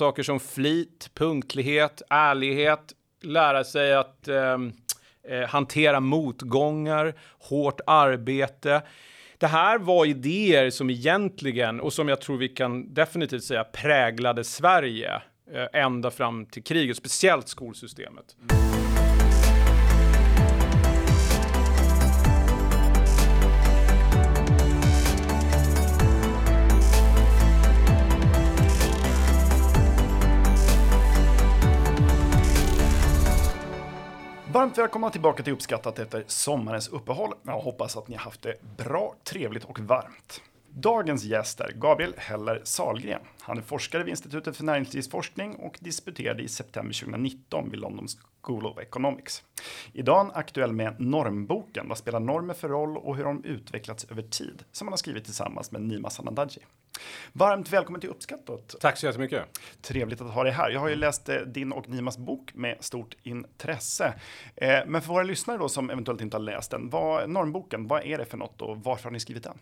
saker som flit, punktlighet, ärlighet, lära sig att ehm, eh, hantera motgångar, hårt arbete. Det här var idéer som egentligen, och som jag tror vi kan definitivt säga präglade Sverige eh, ända fram till kriget, speciellt skolsystemet. Varmt välkomna tillbaka till Uppskattat efter sommarens uppehåll. Jag hoppas att ni har haft det bra, trevligt och varmt. Dagens gäst är Gabriel Heller Salgren. Han är forskare vid Institutet för näringslivsforskning och disputerade i september 2019 vid London School of Economics. Idag är han aktuell med Normboken, vad spelar normer för roll och hur de utvecklats över tid, som han har skrivit tillsammans med Nima Sanandaji. Varmt välkommen till Uppskattat. Tack så jättemycket. Trevligt att ha dig här. Jag har ju läst eh, din och Nimas bok med stort intresse. Eh, men för våra lyssnare då som eventuellt inte har läst den, vad, Normboken, vad är det för något och varför har ni skrivit den?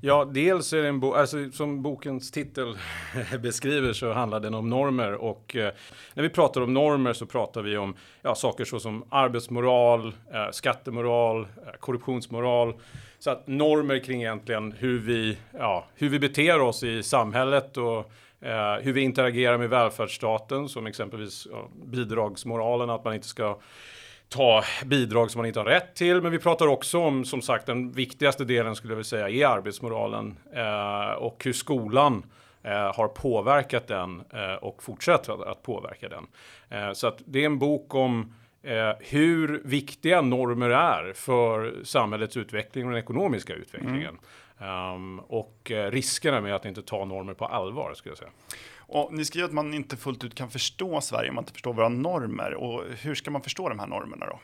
Ja, dels är det en bok, alltså som bokens titel beskriver så handlar den om normer och eh, när vi pratar om normer så pratar vi om ja, saker såsom arbetsmoral, eh, skattemoral, eh, korruptionsmoral. Så att normer kring egentligen hur vi, ja, hur vi beter oss i samhället och eh, hur vi interagerar med välfärdsstaten som exempelvis ja, bidragsmoralen, att man inte ska ta bidrag som man inte har rätt till. Men vi pratar också om, som sagt, den viktigaste delen skulle jag vilja säga är arbetsmoralen eh, och hur skolan har påverkat den eh, och fortsätter att påverka den. Eh, så att det är en bok om eh, hur viktiga normer är för samhällets utveckling och den ekonomiska utvecklingen. Mm. Um, och eh, riskerna med att inte ta normer på allvar skulle jag säga. Och ni skriver att man inte fullt ut kan förstå Sverige om man inte förstår våra normer. Och hur ska man förstå de här normerna då?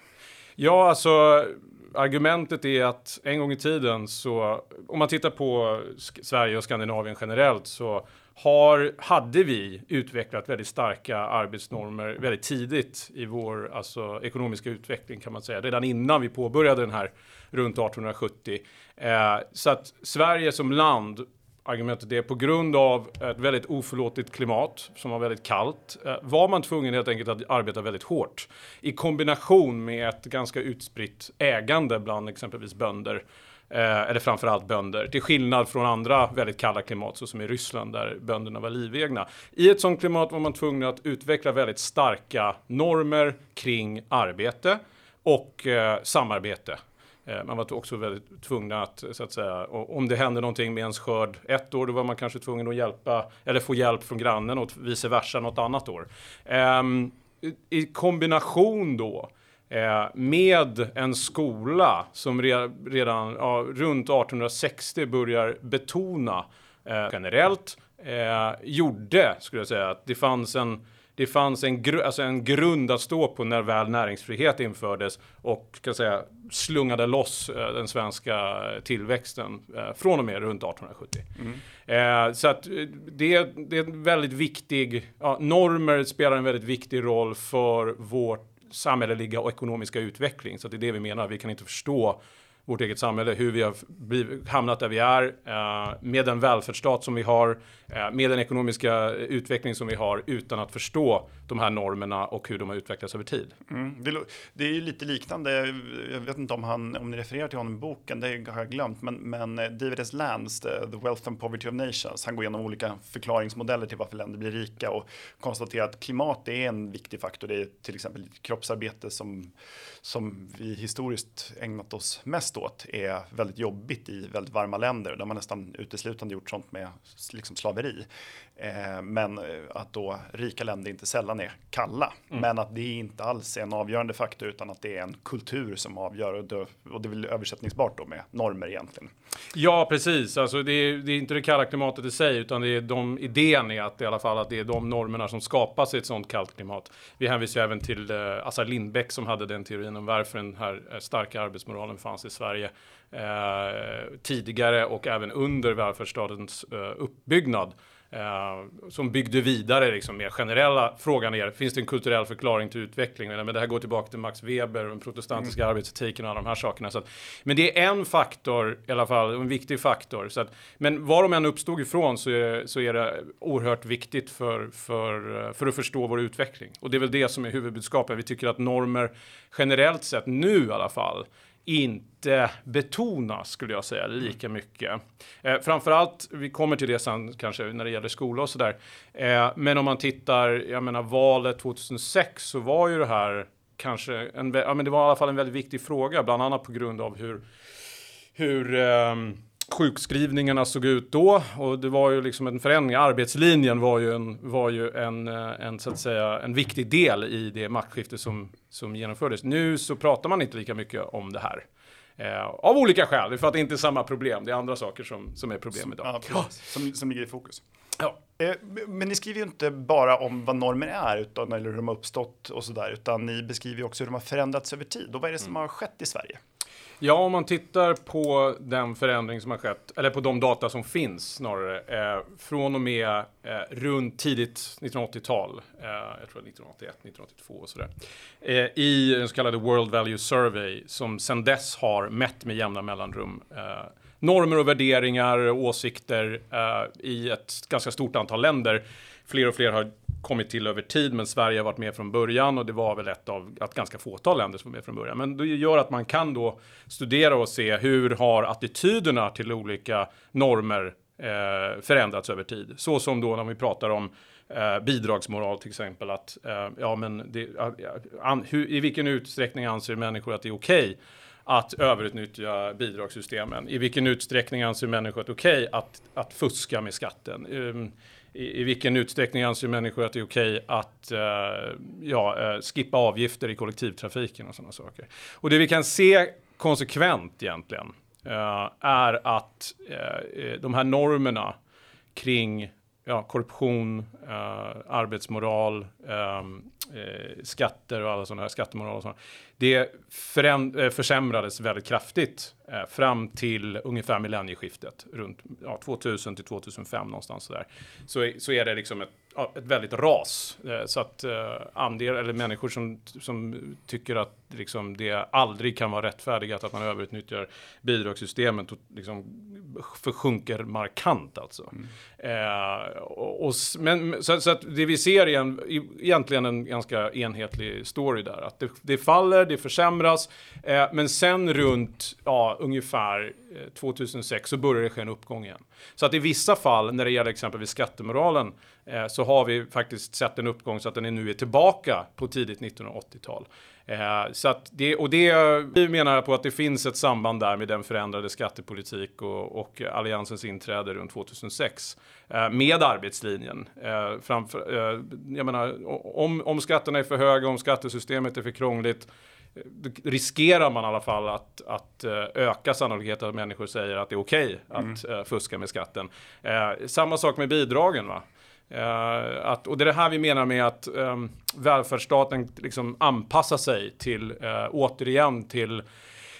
Ja, alltså argumentet är att en gång i tiden så, om man tittar på Sverige och Skandinavien generellt så har, hade vi utvecklat väldigt starka arbetsnormer väldigt tidigt i vår alltså, ekonomiska utveckling kan man säga. Redan innan vi påbörjade den här runt 1870. Eh, så att Sverige som land argumentet är på grund av ett väldigt oförlåtligt klimat som var väldigt kallt eh, var man tvungen helt enkelt att arbeta väldigt hårt i kombination med ett ganska utspritt ägande bland exempelvis bönder eh, eller framförallt bönder, till skillnad från andra väldigt kalla klimat, såsom i Ryssland där bönderna var livegna. I ett sådant klimat var man tvungen att utveckla väldigt starka normer kring arbete och eh, samarbete. Eh, man var också väldigt tvungna att, så att säga, om det hände någonting med ens skörd ett år, då var man kanske tvungen att hjälpa, eller få hjälp från grannen och vice versa något annat år. Ehm, I kombination då eh, med en skola som redan ja, runt 1860 börjar betona eh, generellt gjorde, skulle jag säga, att det fanns en det fanns en, gr alltså en grund att stå på när väl näringsfrihet infördes och kan säga, slungade loss eh, den svenska tillväxten eh, från och med runt 1870. Mm. Eh, så att eh, det, det är en väldigt viktig, ja, normer spelar en väldigt viktig roll för vårt samhälleliga och ekonomiska utveckling. Så det är det vi menar. Vi kan inte förstå vårt eget samhälle, hur vi har blivit, hamnat där vi är, eh, med den välfärdsstat som vi har, eh, med den ekonomiska utveckling som vi har, utan att förstå de här normerna och hur de har utvecklats över tid. Mm, det, det, är ju lite liknande, jag vet inte om, han, om ni refererar till honom i boken, det har jag glömt, men, men eh, David S. Lands, The Wealth and Poverty of Nations, han går igenom olika förklaringsmodeller till varför länder blir rika och konstaterar att klimat är en viktig faktor. Det är till exempel kroppsarbete som, som vi historiskt ägnat oss mest åt är väldigt jobbigt i väldigt varma länder där man nästan uteslutande gjort sånt med liksom slaveri. Eh, men eh, att då rika länder inte sällan är kalla. Mm. Men att det inte alls är en avgörande faktor utan att det är en kultur som avgör och, då, och det är väl översättningsbart då med normer egentligen. Ja, precis. Alltså det är, det är inte det kalla klimatet i sig utan det är de idén är att i alla fall att det är de normerna som skapas i ett sånt kallt klimat. Vi hänvisar även till eh, Assar Lindbeck som hade den teorin om varför den här eh, starka arbetsmoralen fanns i Sverige eh, tidigare och även under välfärdsstatens eh, uppbyggnad. Eh, som byggde vidare liksom mer generella frågan är, finns det en kulturell förklaring till utveckling? Men det här går tillbaka till Max Weber, den protestantiska mm. arbetsetiken och alla de här sakerna. Så att, men det är en faktor i alla fall, en viktig faktor. Så att, men var de än uppstod ifrån så är, så är det oerhört viktigt för, för, för att förstå vår utveckling. Och det är väl det som är huvudbudskapet. Vi tycker att normer generellt sett nu i alla fall inte betonas, skulle jag säga, lika mycket. Eh, framförallt, vi kommer till det sen kanske när det gäller skola och sådär. Eh, men om man tittar, jag menar valet 2006 så var ju det här kanske en, ja men det var i alla fall en väldigt viktig fråga, bland annat på grund av hur, hur eh, sjukskrivningarna såg ut då och det var ju liksom en förändring. Arbetslinjen var ju en, var ju en, eh, en, så att säga, en viktig del i det maktskifte som, som genomfördes. Nu så pratar man inte lika mycket om det här. Eh, av olika skäl, för att det inte är samma problem. Det är andra saker som, som är problem idag. Ja, som, som ligger i fokus. Ja. Eh, men ni skriver ju inte bara om vad normer är, utan, eller hur de har uppstått och sådär, utan ni beskriver ju också hur de har förändrats över tid. Och vad är det som mm. har skett i Sverige? Ja, om man tittar på den förändring som har skett, eller på de data som finns snarare, eh, från och med eh, runt tidigt 1980-tal, eh, jag tror 1981, 1982 och sådär, eh, i den så kallade World Value Survey, som sedan dess har mätt med jämna mellanrum eh, normer och värderingar, och åsikter eh, i ett ganska stort antal länder. Fler och fler har kommit till över tid, men Sverige har varit med från början och det var väl ett av ett ganska fåtal länder som var med från början. Men det gör att man kan då studera och se hur har attityderna till olika normer eh, förändrats över tid. Så som då när vi pratar om eh, bidragsmoral till exempel, att eh, ja, men det, an, hur, i vilken utsträckning anser människor att det är okej okay att överutnyttja bidragssystemen? I vilken utsträckning anser människor att det är okej okay att, att fuska med skatten? Um, i, i vilken utsträckning anser människor att det är okej okay att eh, ja, eh, skippa avgifter i kollektivtrafiken och sådana saker. Och det vi kan se konsekvent egentligen eh, är att eh, eh, de här normerna kring ja, korruption, arbetsmoral, ehm, skatter och alla sådana här skattemoral och sådana det eh, försämrades väldigt kraftigt eh, fram till ungefär millennieskiftet runt ja, 2000 till 2005 någonstans så där. Så, så är det liksom ett, ett väldigt ras eh, så att andel eller människor som, som tycker att liksom, det aldrig kan vara rättfärdigat att man överutnyttjar bidragssystemet och liksom försjunker markant alltså. Mm. Eh, och, och, men, så, så, att det vi ser är en, egentligen en ganska enhetlig story där. Att det, det faller, det försämras. Eh, men sen runt ja, ungefär eh, 2006 så börjar det ske en uppgång igen. Så att i vissa fall när det gäller exempelvis skattemoralen eh, så har vi faktiskt sett en uppgång så att den är nu är tillbaka på tidigt 1980-tal. Eh, så att det, och det, vi menar på att det finns ett samband där med den förändrade skattepolitik och, och alliansens inträde runt 2006 eh, med arbetslinjen. Eh, framför, eh, jag menar, om, om skatterna är för höga, om skattesystemet är för krångligt, riskerar man i alla fall att, att eh, öka sannolikheten att människor säger att det är okej okay att mm. fuska med skatten. Eh, samma sak med bidragen. Va? Uh, att, och det är det här vi menar med att um, välfärdsstaten liksom anpassar sig till, uh, återigen till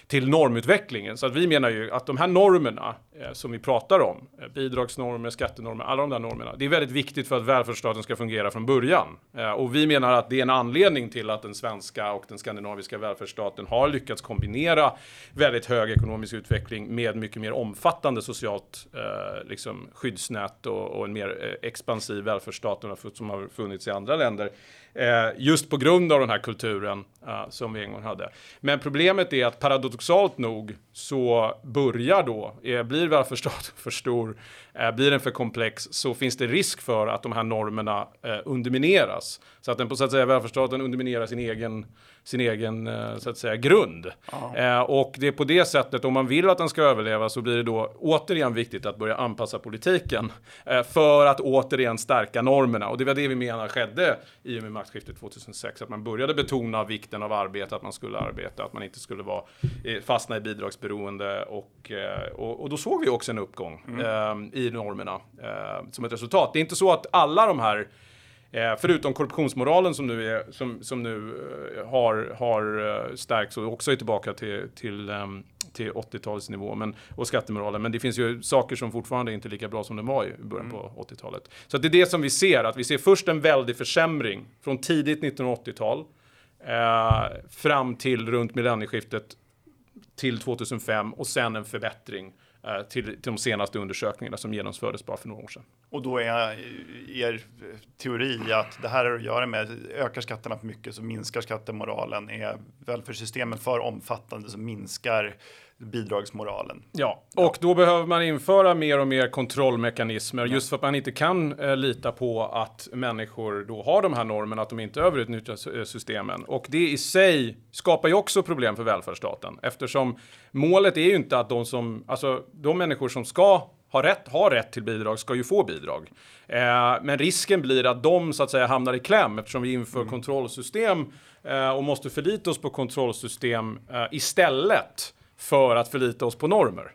till normutvecklingen. Så att vi menar ju att de här normerna eh, som vi pratar om, eh, bidragsnormer, skattenormer, alla de där normerna, det är väldigt viktigt för att välfärdsstaten ska fungera från början. Eh, och vi menar att det är en anledning till att den svenska och den skandinaviska välfärdsstaten har lyckats kombinera väldigt hög ekonomisk utveckling med mycket mer omfattande socialt eh, liksom skyddsnät och, och en mer eh, expansiv välfärdsstat som har funnits i andra länder. Eh, just på grund av den här kulturen eh, som vi en gång hade. Men problemet är att paradoxalt nog så börjar då, eh, blir välfärdsstaten för stor, eh, blir den för komplex, så finns det risk för att de här normerna eh, undermineras. Så att den på så att säga välfärdsstaten underminerar sin egen sin egen så att säga, grund. Eh, och det är på det sättet, om man vill att den ska överleva, så blir det då återigen viktigt att börja anpassa politiken för att återigen stärka normerna. Och det var det vi menar skedde i och med maktskiftet 2006, att man började betona vikten av arbete, att man skulle arbeta, att man inte skulle vara, fastna i bidragsberoende och, eh, och, och, då såg vi också en uppgång mm. Eh, i normerna som ett resultat. Det är inte så att alla de här Eh, förutom korruptionsmoralen som nu, är, som, som nu eh, har, har uh, stärkts och också är tillbaka till, till, um, till 80-talets nivå men, och skattemoralen. Men det finns ju saker som fortfarande inte är lika bra som de var i början mm. på 80-talet. Så det är det som vi ser, att vi ser först en väldig försämring från tidigt 1980-tal eh, fram till runt millennieskiftet till 2005 och sen en förbättring eh, till, till de senaste undersökningarna som genomfördes bara för några år sedan. Och då är eh, er teori att det här har att göra med ökar skatterna för mycket så minskar skattemoralen. Är välfärdssystemen för omfattande så minskar bidragsmoralen. Ja, och då behöver man införa mer och mer kontrollmekanismer ja. just för att man inte kan eh, lita på att människor då har de här normerna, att de inte överutnyttjar eh, systemen. Och det i sig skapar ju också problem för välfärdsstaten eftersom målet är ju inte att de som, alltså de människor som ska har rätt, har rätt till bidrag ska ju få bidrag. Eh, men risken blir att de så att säga hamnar i kläm eftersom vi inför mm. kontrollsystem eh, och måste förlita oss på kontrollsystem eh, istället för att förlita oss på normer.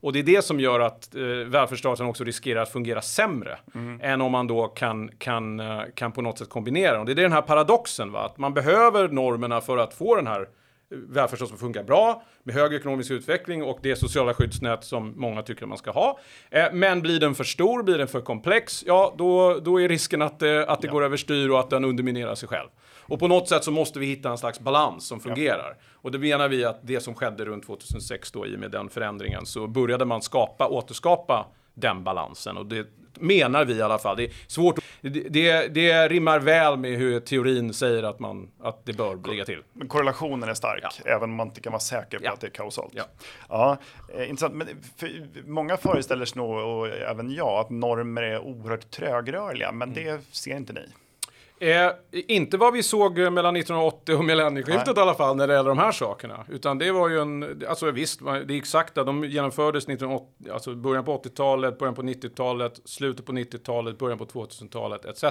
Och det är det som gör att eh, välfärdsstaten också riskerar att fungera sämre mm. än om man då kan, kan, eh, kan på något sätt kombinera dem. Det är den här paradoxen, va? att man behöver normerna för att få den här välfärdsstaten som funkar bra med hög ekonomisk utveckling och det sociala skyddsnät som många tycker att man ska ha. Eh, men blir den för stor, blir den för komplex, ja då, då är risken att, eh, att det ja. går överstyr och att den underminerar sig själv. Och på något sätt så måste vi hitta en slags balans som fungerar. Ja. Och det menar vi att det som skedde runt 2006 då i och med den förändringen så började man skapa, återskapa den balansen. Och det menar vi i alla fall. Det är svårt. Det, det, rimmar väl med hur teorin säger att, man, att det bör ligga till. Men korrelationen är stark, ja. även om man inte kan vara säker på ja. att det är kausalt. Ja. Ja, eh, intressant. Men för, många föreställer sig nog, och även jag, att normer är oerhört trögrörliga, men mm. det ser inte ni. Eh, inte vad vi såg mellan 1980 och millennieskiftet i alla fall när det gäller de här sakerna. Utan det var ju en, alltså visst, det är exakta, de genomfördes 1980, alltså början på 80-talet, början på 90-talet, slutet på 90-talet, början på 2000-talet etc.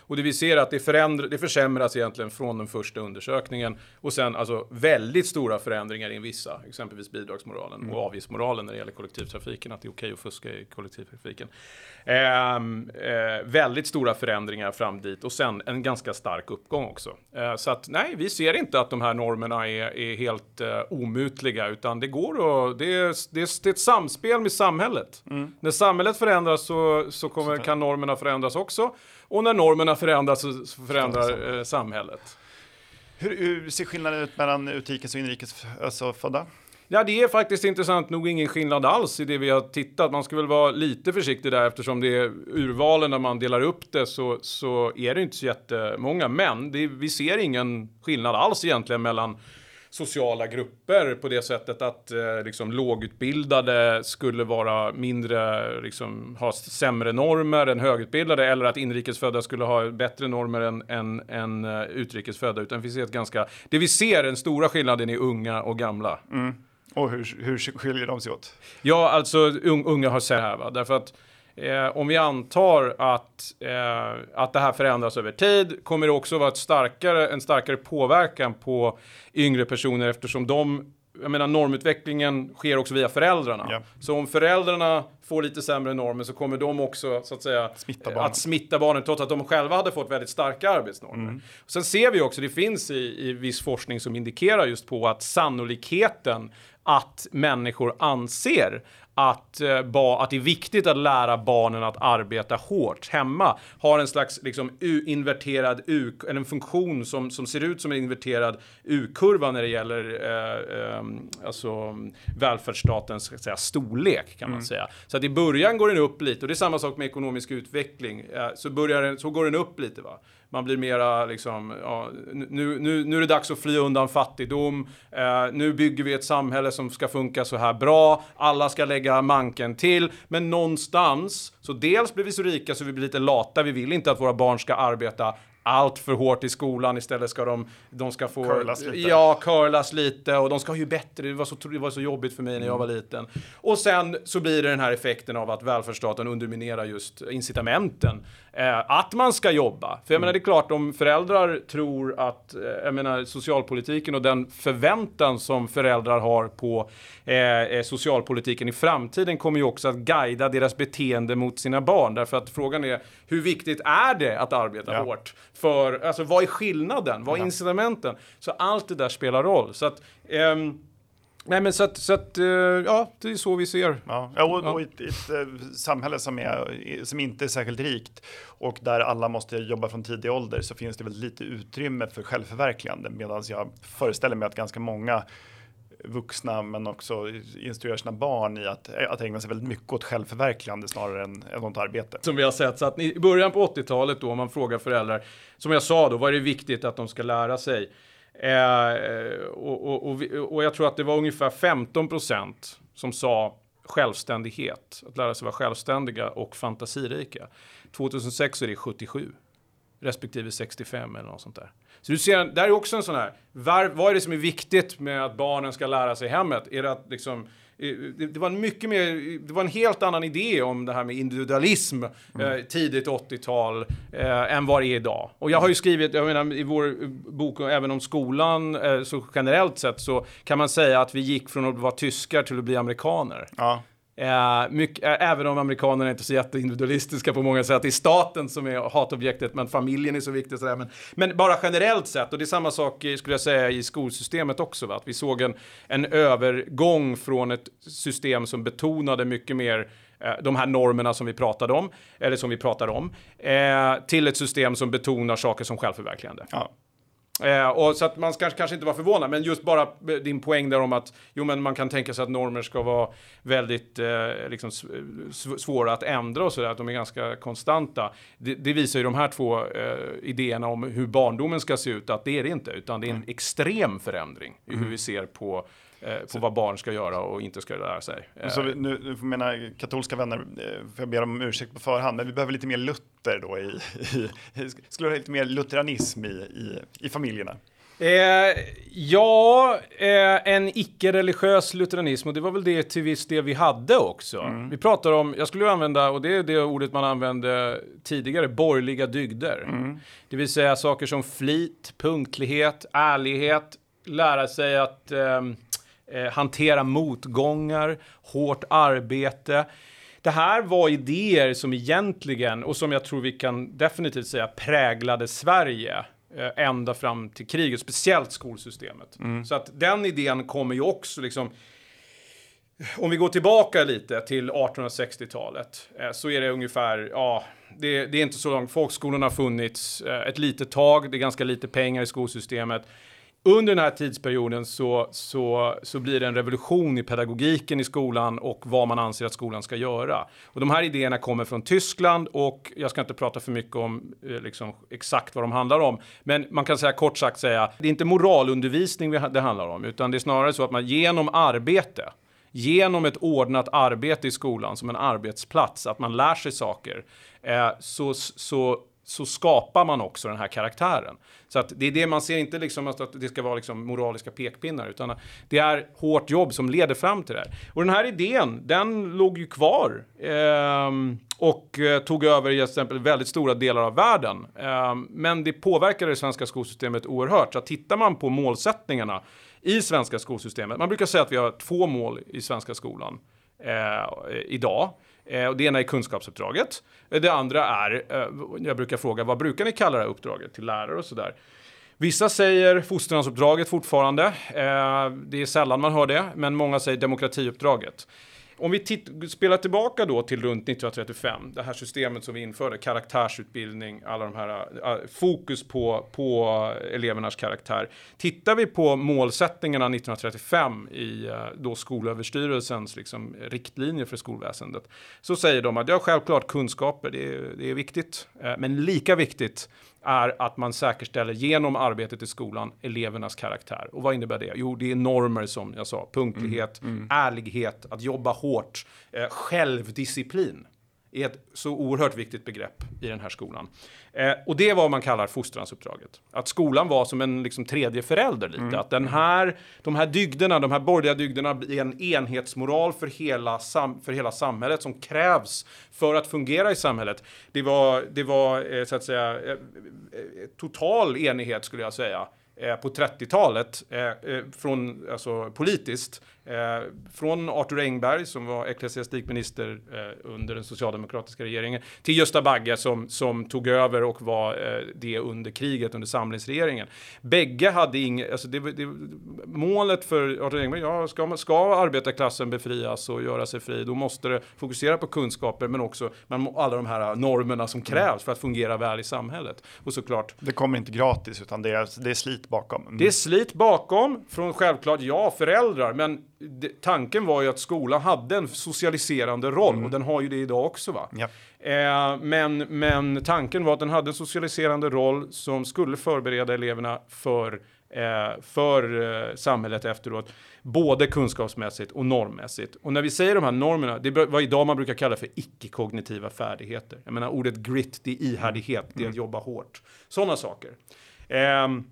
Och det vi ser att det, förändr det försämras egentligen från den första undersökningen och sen alltså väldigt stora förändringar i vissa, exempelvis bidragsmoralen mm. och avgiftsmoralen när det gäller kollektivtrafiken, att det är okej okay att fuska i kollektivtrafiken. Eh, eh, väldigt stora förändringar fram dit och sen en ganska stark uppgång också. Eh, så att nej, vi ser inte att de här normerna är, är helt eh, omutliga, utan det går att, det är, det, är, det är ett samspel med samhället. Mm. När samhället förändras så, så kommer, kan normerna förändras också. Och när normerna förändras så förändrar eh, samhället. Hur, hur, ser skillnaden ut mellan utrikes och inrikes alltså födda? Ja, det är faktiskt intressant nog ingen skillnad alls i det vi har tittat. Man ska väl vara lite försiktig där eftersom det är urvalen när man delar upp det så, så är det inte så jättemånga. Men det, vi ser ingen skillnad alls egentligen mellan sociala grupper på det sättet att eh, liksom, lågutbildade skulle vara mindre, liksom, ha sämre normer än högutbildade eller att inrikesfödda skulle ha bättre normer än, än, än uh, utrikesfödda. Utan vi ser ett ganska, det vi ser, den stora skillnaden är unga och gamla. Mm. Och hur, hur skiljer de sig åt? Ja, alltså unga har sett här, va? därför att Eh, om vi antar att, eh, att det här förändras över tid kommer det också vara starkare, en starkare påverkan på yngre personer eftersom de jag menar normutvecklingen sker också via föräldrarna. Ja. Så om föräldrarna får lite sämre normer så kommer de också så att säga smitta barnen. att smitta barnen trots att de själva hade fått väldigt starka arbetsnormer. Mm. Sen ser vi också, det finns i, i viss forskning som indikerar just på att sannolikheten att människor anser att, eh, att det är viktigt att lära barnen att arbeta hårt hemma. Har en slags liksom, U, inverterad U, eller en funktion som, som ser ut som en inverterad U-kurva när det gäller eh, eh, alltså, välfärdsstatens säga, storlek kan man mm. säga. Så att i början går den upp lite och det är samma sak med ekonomisk utveckling. Eh, så, börjar den, så går den upp lite. Va? Man blir mera liksom, ja, nu, nu, nu är det dags att fly undan fattigdom. Eh, nu bygger vi ett samhälle som ska funka så här bra. Alla ska lägga manken till. Men någonstans, så dels blir vi så rika så vi blir lite lata. Vi vill inte att våra barn ska arbeta allt för hårt i skolan. Istället ska de, de ska få... Curlas lite. Ja, curlas lite och de ska ju bättre. Det var, så, det var så jobbigt för mig när jag var liten. Och sen så blir det den här effekten av att välfärdsstaten underminerar just incitamenten. Eh, att man ska jobba. För jag menar, det är klart om föräldrar tror att, eh, jag menar socialpolitiken och den förväntan som föräldrar har på eh, eh, socialpolitiken i framtiden kommer ju också att guida deras beteende mot sina barn. Därför att frågan är, hur viktigt är det att arbeta Ja. hårt? För, alltså vad är skillnaden? Vad är incitamenten? Så allt det där spelar roll. Så att, ehm, nej men så att, så att eh, ja, det är så vi ser. Ja, och, och i ett, ett eh, samhälle som, är, som inte är särskilt rikt och där alla måste jobba från tidig ålder så finns det väl lite utrymme för självförverkligande medan jag föreställer mig att ganska många vuxna men också instruerar sina barn i att, eh, att ägna sig väldigt mycket åt självförverkligande snarare än, än något arbete. Som vi har sett. Så att i början på 80-talet då, om man frågar föräldrar, som jag sa då, vad är det viktigt att de ska lära sig? Eh, och, och, och, och jag tror att det var ungefär 15 procent som sa självständighet, att lära sig vara självständiga och fantasirika. 2006 är det 77 respektive 65 eller något sånt där. Så du ser, där är också en sån här, var, vad är det som är viktigt med att barnen ska lära sig hemmet? Är det att liksom, det, det var en mycket mer, det var en helt annan idé om det här med individualism eh, tidigt 80-tal eh, än vad det är idag. Och jag har ju skrivit, jag menar i vår eh, bok, även om skolan, eh, så generellt sett så kan man säga att vi gick från att vara tyskar till att bli amerikaner. Ja, Eh, mycket, eh, även om amerikanerna inte är så jätteindividualistiska på många sätt. Det är staten som är hatobjektet, men familjen är så viktig. Sådär. Men, men bara generellt sett, och det är samma sak eh, skulle jag säga i skolsystemet också. Va? Att vi såg en, en övergång från ett system som betonade mycket mer eh, de här normerna som vi pratade om, eller som vi pratar om, eh, till ett system som betonar saker som självförverkligande. ja. Eh, och så att man ska kanske inte vara förvånad, men just bara din poäng där om att jo, men man kan tänka sig att normer ska vara väldigt eh, liksom, sv- svåra att ändra och sådär, att de är ganska konstanta. Det, det visar ju de här två eh, idéerna om hur barndomen ska se ut, att det är det inte, utan det är en extrem förändring i hur vi ser på, eh, på vad barn ska göra och inte ska lära sig. Eh, Så vi, nu, nu får mina katolska vänner, eh, får jag ber om ursäkt på förhand, men vi behöver lite mer Luther då i, i, i skulle ha lite mer lutheranism i, i, i familjerna. Eh, ja, eh, en icke-religiös lutheranism och det var väl det till viss del vi hade också. Vi pratar om, jag skulle använda, och det är det ordet man använde tidigare, borgerliga dygder. Det vill säga saker som flit, punktlighet, ärlighet, lära sig att ehm, eh, hantera motgångar, hårt arbete. Det här var idéer som egentligen, och som jag tror vi kan definitivt säga präglade Sverige eh, ända fram till kriget, speciellt skolsystemet. Så att den idén kommer ju också liksom om vi går tillbaka lite till 1860-talet eh, så är det ungefär, ja, det, det är inte så långt. Folkskolorna har funnits eh, ett litet tag, det är ganska lite pengar i skolsystemet. Under den här tidsperioden så, så, så blir det en revolution i pedagogiken i skolan och vad man anser att skolan ska göra. Och de här idéerna kommer från Tyskland och jag ska inte prata för mycket om eh, liksom, exakt vad de handlar om. Men man kan säga kort sagt säga, det är inte moralundervisning det handlar om, utan det är snarare så att man genom arbete genom ett ordnat arbete i skolan som en arbetsplats, att man lär sig saker, eh, så, så, så skapar man också den här karaktären. Så att det är det man ser, inte liksom att det ska vara liksom moraliska pekpinnar, utan det är hårt jobb som leder fram till det här. Och den här idén, den låg ju kvar ehm, eh, och tog över i till exempel väldigt stora delar av världen. Eh, men det påverkade det svenska skolsystemet oerhört. Så att tittar man på målsättningarna i svenska skolsystemet. Man brukar säga att vi har två mål i svenska skolan eh, idag. Eh, och det ena är kunskapsuppdraget. Eh, det andra är, eh, jag brukar fråga, vad brukar ni kalla det här uppdraget till lärare och sådär? Vissa säger fostransuppdraget fortfarande. Det är sällan man hör det, men många säger demokratiuppdraget. Om vi titt- spelar tillbaka då till runt 1935, det här systemet som vi införde, karaktärsutbildning, alla de här, äh, äh, fokus på, på elevernas karaktär. Tittar vi på målsättningarna 1935 i äh, då Skolöverstyrelsens liksom, riktlinjer för skolväsendet, så säger de att ja, självklart kunskaper, det är, det är viktigt, men lika viktigt är att man säkerställer genom arbetet i skolan elevernas karaktär. Och vad innebär det? Jo, det är normer som jag sa, punktlighet, ärlighet, att jobba hårt, eh, självdisciplin. Är ett så oerhört viktigt begrepp i den här skolan. Eh, och det är vad man kallar fostransuppdraget. Att skolan var som en liksom, tredje förälder lite. Mm. Att den här, de här dygderna, de här borgerliga dygderna blir en enhetsmoral för hela, för hela samhället som krävs för att fungera i samhället. Det var, det var eh, så att säga, eh, eh total enighet skulle jag säga eh, på 30-talet, eh, eh, från, alltså politiskt, Eh, från Arthur Engberg som var ecklesiastikminister eh, under den socialdemokratiska regeringen till Gösta Bagge som, som tog över och var eh, det under kriget under samlingsregeringen. Bägge hade inget, alltså det, det, målet för Arthur Engberg, ja, ska, ska arbetarklassen befrias och göra sig fri, då måste det fokusera på kunskaper men också men alla de här normerna som krävs för att fungera väl i samhället. Och såklart. Det kommer inte gratis utan det är, det är slit bakom. Mm. Det är slit bakom från självklart ja, föräldrar, men det, tanken var ju att skolan hade en socialiserande roll mm. och den har ju det idag också. Va? Ja. Eh, men, men tanken var att den hade en socialiserande roll som skulle förbereda eleverna för, eh, för eh, samhället efteråt, både kunskapsmässigt och normmässigt. Och när vi säger de här normerna, det är vad idag man brukar kalla för icke-kognitiva färdigheter. Jag menar ordet grit, det är ihärdighet, det är att mm. jobba hårt. Sådana saker. Ehm,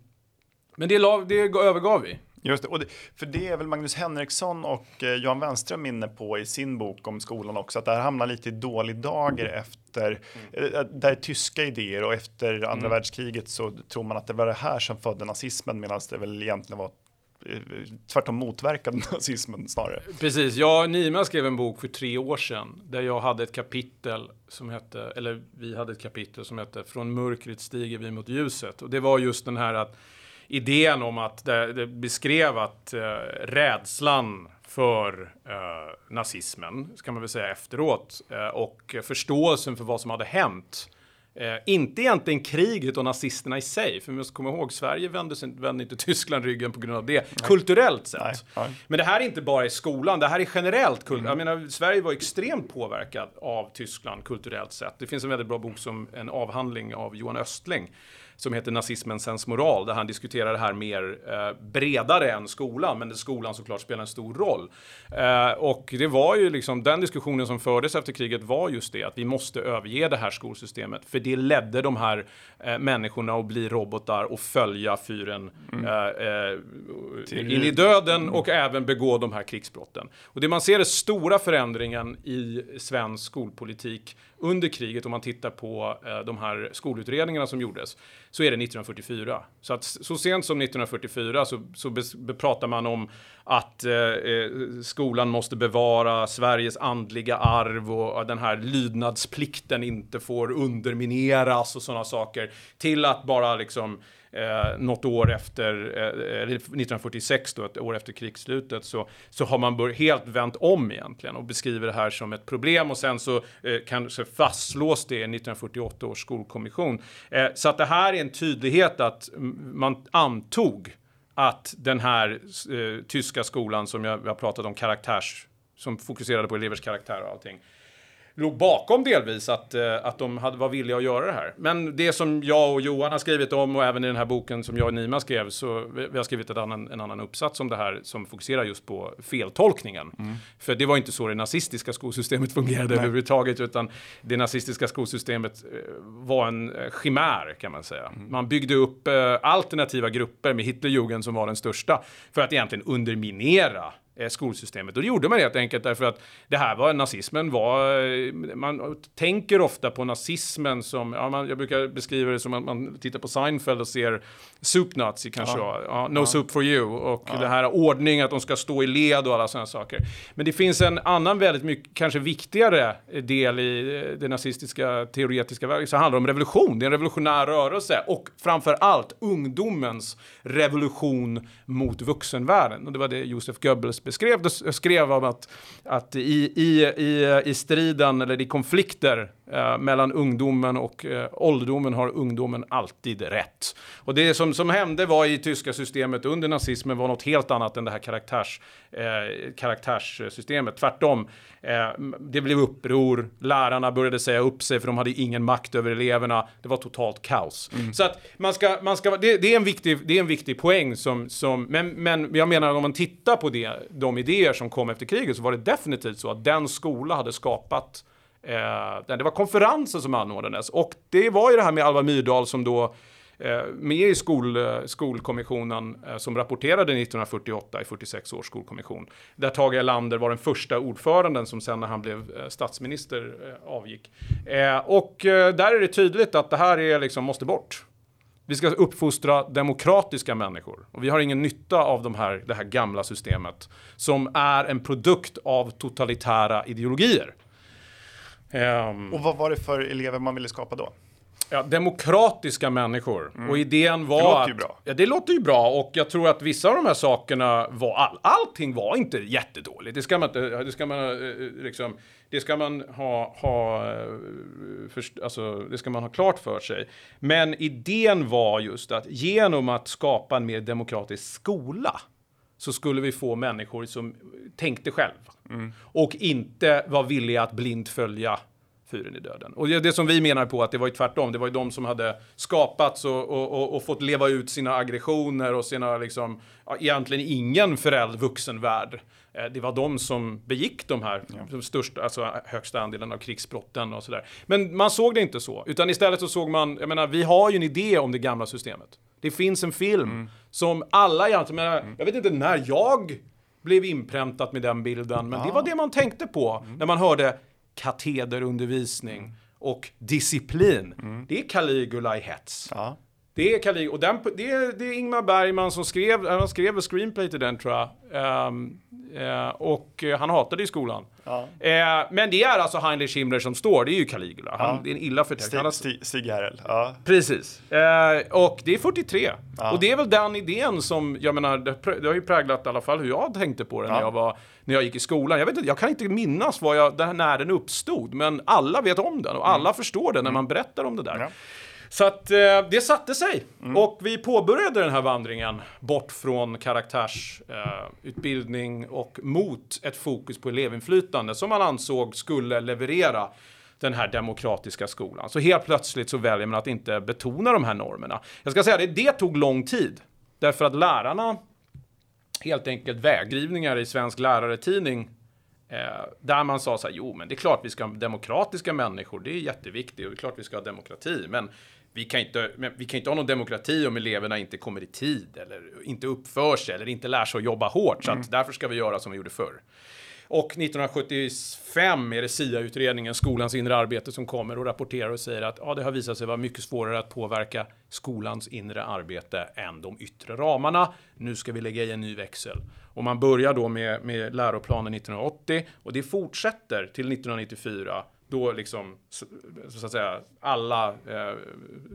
men det, det övergav vi. Just det, och det, för det är väl Magnus Henriksson och eh, Johan Wenström inne på i sin bok om skolan också, att det här hamnar lite i dålig dager efter, mm. Eh, där tyska idéer och efter andra mm. världskriget så tror man att det var det här som födde nazismen medan det väl egentligen var eh, tvärtom motverkade nazismen snarare. Precis, jag Nima skrev en bok för tre år sedan där jag hade ett kapitel som hette, eller vi hade ett kapitel som hette Från mörkret stiger vi mot ljuset och det var just den här att idén om att det, det beskrev att eh, rädslan för eh, nazismen, ska man väl säga efteråt, eh, och förståelsen för vad som hade hänt. Eh, inte egentligen kriget och nazisterna i sig, för vi måste komma ihåg, Sverige vände, sig, vände inte Tyskland ryggen på grund av det, nej. kulturellt sett. Nej, nej. Men det här är inte bara i skolan, det här är generellt. Kul- mm. Jag menar, Sverige var extremt påverkad av Tyskland kulturellt sett. Det finns en väldigt bra bok som en avhandling av Johan Östling som heter Nazismen sensmoral, där han diskuterar det här mer eh, bredare än skolan, men där skolan såklart spelar en stor roll. Eh, och det var ju liksom den diskussionen som fördes efter kriget var just det, att vi måste överge det här skolsystemet, för det ledde de här eh, människorna att bli robotar och följa fyren mm. Eh, eh, in i döden och mm. även begå de här krigsbrotten. Och det man ser är stora förändringen i svensk skolpolitik under kriget, om man tittar på eh, de här skolutredningarna som gjordes, så är det 1944. Så att så sent som 1944 så, så pratar man om att eh, eh, skolan måste bevara Sveriges andliga arv och den här lydnadsplikten inte får undermineras och sådana saker. Till att bara liksom eh, något år efter, eh, eh 1946 då, ett år efter krigsslutet, så, så har man bör, helt vänt om egentligen och beskriver det här som ett problem och sen så eh, kanske fastslås det i 1948 års skolkommission. Eh, så att det här är en tydlighet att man antog att den här eh, tyska skolan som jag, jag pratat om, karaktärs, som fokuserade på elevers karaktär och allting, låg bakom delvis att, eh, att de hade, var villiga att göra det här. Men det som jag och Johan har skrivit om och även i den här boken som jag och Nima skrev så vi har skrivit annan, en annan uppsats om det här som fokuserar just på feltolkningen. Mm. För det var inte så det nazistiska skolsystemet fungerade Nej. överhuvudtaget utan det nazistiska skolsystemet eh, var en eh, chimär kan man säga. Mm. Man byggde upp alternativa grupper med Hitlerjugend som var den största för att egentligen underminera skolsystemet. Och det gjorde man helt enkelt därför att det här var, nazismen var, eh, man tänker ofta på nazismen som, ja, man, jag brukar beskriva det som att man tittar på Seinfeld och ser soup nazi kanske, ja. Ja, no ja. soup for you och ja. det här ordning att de ska stå i led och alla sådana saker. Men det finns en annan väldigt mycket, kanske viktigare del i eh, det nazistiska teoretiska verket som handlar om revolution. Det är en revolutionär rörelse och framför allt ungdomens revolution mot vuxenvärlden. Och det var det Josef Goebbels beskrev, skrev om att, att i, i, i, i striden eller i konflikter eh, mellan ungdomen och eh, ålderdomen har ungdomen alltid rätt. Och det som, som hände var i tyska systemet under nazismen var något helt annat än det här karaktärs, eh, karaktärssystemet. Tvärtom, eh, det blev uppror, lärarna började säga upp sig för de hade ingen makt över eleverna. Det var totalt kaos. Mm. Så att man ska, man ska, det, det, är en viktig, det är en viktig poäng som, som men, men jag menar om man tittar på det, de idéer som kom efter kriget så var det definitivt så att den skola hade skapat Eh, det var konferensen som anordnades och det var ju det här med Alva Myrdal som då eh, med i skol, eh, skolkommissionen eh, som rapporterade 1948 i 46 års skolkommission. Där Tage Erlander var den första ordföranden som sen när han blev eh, statsminister eh, avgick. Eh, och eh, där är det tydligt att det här är liksom, måste bort. Vi ska uppfostra demokratiska människor. Och vi har ingen nytta av de här, det här gamla systemet som är en produkt av totalitära ideologier. Um, och vad var det för elever man ville skapa då? Ja, demokratiska människor. Mm. Och idén var... Det låter ju bra. Ja, det låter ju bra. Och jag tror att vissa av de här sakerna var... All, allting var inte jättedåligt. Det ska man inte... Det ska man eh, eh, liksom... Det ska man ha... ha eh, först, alltså, det ska man ha klart för sig. Men idén var just att genom att skapa en mer demokratisk skola så skulle vi få människor som tänkte själv. Mm. Och inte var villiga att blint följa fyren i döden. Och det, som vi menar på att det var ju tvärtom. Det var ju de som hade skapats och, och, och, och fått leva ut sina aggressioner och sina liksom, egentligen ingen förälder vuxenvärld. Eh, det var de som begick de här ja. de största, alltså högsta andelen av krigsbrotten och sådär. Men man såg det inte så, utan istället så såg man, jag menar, vi har ju en idé om det gamla systemet. Det finns en film mm. som alla egentligen, jag, menar, mm. jag vet inte när jag blev inpräntat med den bilden, men ja. det var det man tänkte på mm. när man hörde katederundervisning och disciplin. Mm. Det är Caligula i hets. Ja. Det är Caligula, och den, det, är, det är Ingmar Bergman som skrev, han skrev en screenplay till den tror jag. Um, uh, och han hatade i skolan. Ja. Uh, men det är alltså Heinrich Himmler som står, det är ju Caligula. Han, ja. Det är en illa förtäckt. Stig, Stig Herrel. Ja. Precis. Uh, och det är 43. Ja. Och det är väl den idén som, jag menar, det, det, har ju präglat i alla fall hur jag tänkte på det när jag var när jag gick i skolan. Jag, vet inte, jag kan inte minnas jag, när den uppstod, men alla vet om den och alla mm. förstår den när man berättar om det där. Så att eh, det satte sig. Mm. Och vi påbörjade den här vandringen bort från karaktärsutbildning eh, och mot ett fokus på elevinflytande som man ansåg skulle leverera den här demokratiska skolan. Så helt plötsligt så väljer man att inte betona de här normerna. Jag ska säga det, det tog lång tid. Därför att lärarna helt enkelt vägrivningar i Svensk Läraretidning Eh, där man sa så här, jo men det är klart vi ska ha demokratiska människor, det är jätteviktigt och det är klart vi ska ha demokrati, men vi kan inte, vi kan inte ha någon demokrati om eleverna inte kommer i tid eller inte uppför sig eller inte lär sig att jobba hårt, så att mm. därför ska vi göra som vi gjorde förr. Och 1975 är det SIA-utredningen, skolans inre arbete, som kommer och rapporterar och säger att ja, det har visat sig vara mycket svårare att påverka skolans inre arbete än de yttre ramarna. Nu ska vi lägga i en ny växel. Och man börjar då med, med läroplanen 1980 och det fortsätter till 1994 då liksom, så att säga, alla eh,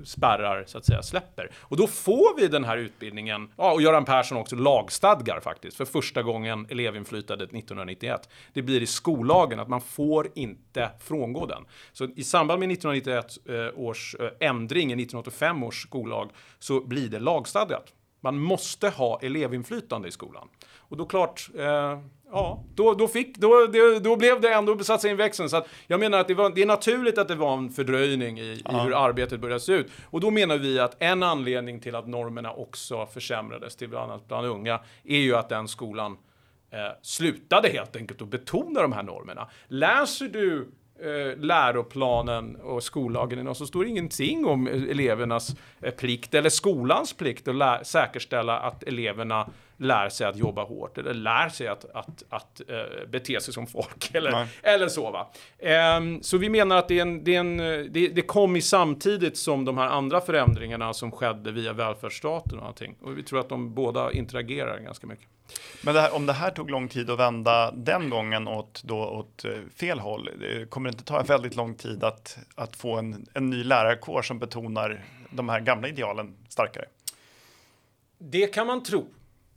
spärrar så att säga släpper. Och då får vi den här utbildningen, ja, och Göran Persson också lagstadgar faktiskt, för första gången elevinflytandet 1991. Det blir i skollagen att man får inte frångå den. Så i samband med 1991 eh, års eh, ändring i 1985 års skollag så blir det lagstadgat. Man måste ha elevinflytande i skolan. Och då klart, eh, ja, då, då, fick, då, det, då blev det ändå satt sig in växeln. Så att jag menar att det, var, det är naturligt att det var en fördröjning i, ja. i, hur arbetet började se ut. Och då menar vi att en anledning till att normerna också försämrades till bland annat bland unga är ju att den skolan eh, slutade helt enkelt att betona de här normerna. Läser du eh, läroplanen och skollagen och så står det ingenting om elevernas eh, plikt eller skolans plikt att säkerställa att eleverna lär sig att jobba hårt eller lär sig att, att, att uh, bete sig som folk eller, eller så. Va? Um, så vi menar att det, är en, det, är en, det, det, kom i samtidigt som de här andra förändringarna som skedde via välfärdsstaten och allting. Och vi tror att de båda interagerar ganska mycket. Men det här, om det här tog lång tid att vända den gången åt, då, åt eh, fel håll, kommer det inte ta väldigt lång tid att, att få en, en ny lärarkår som betonar de här gamla idealen starkare? Det kan man tro.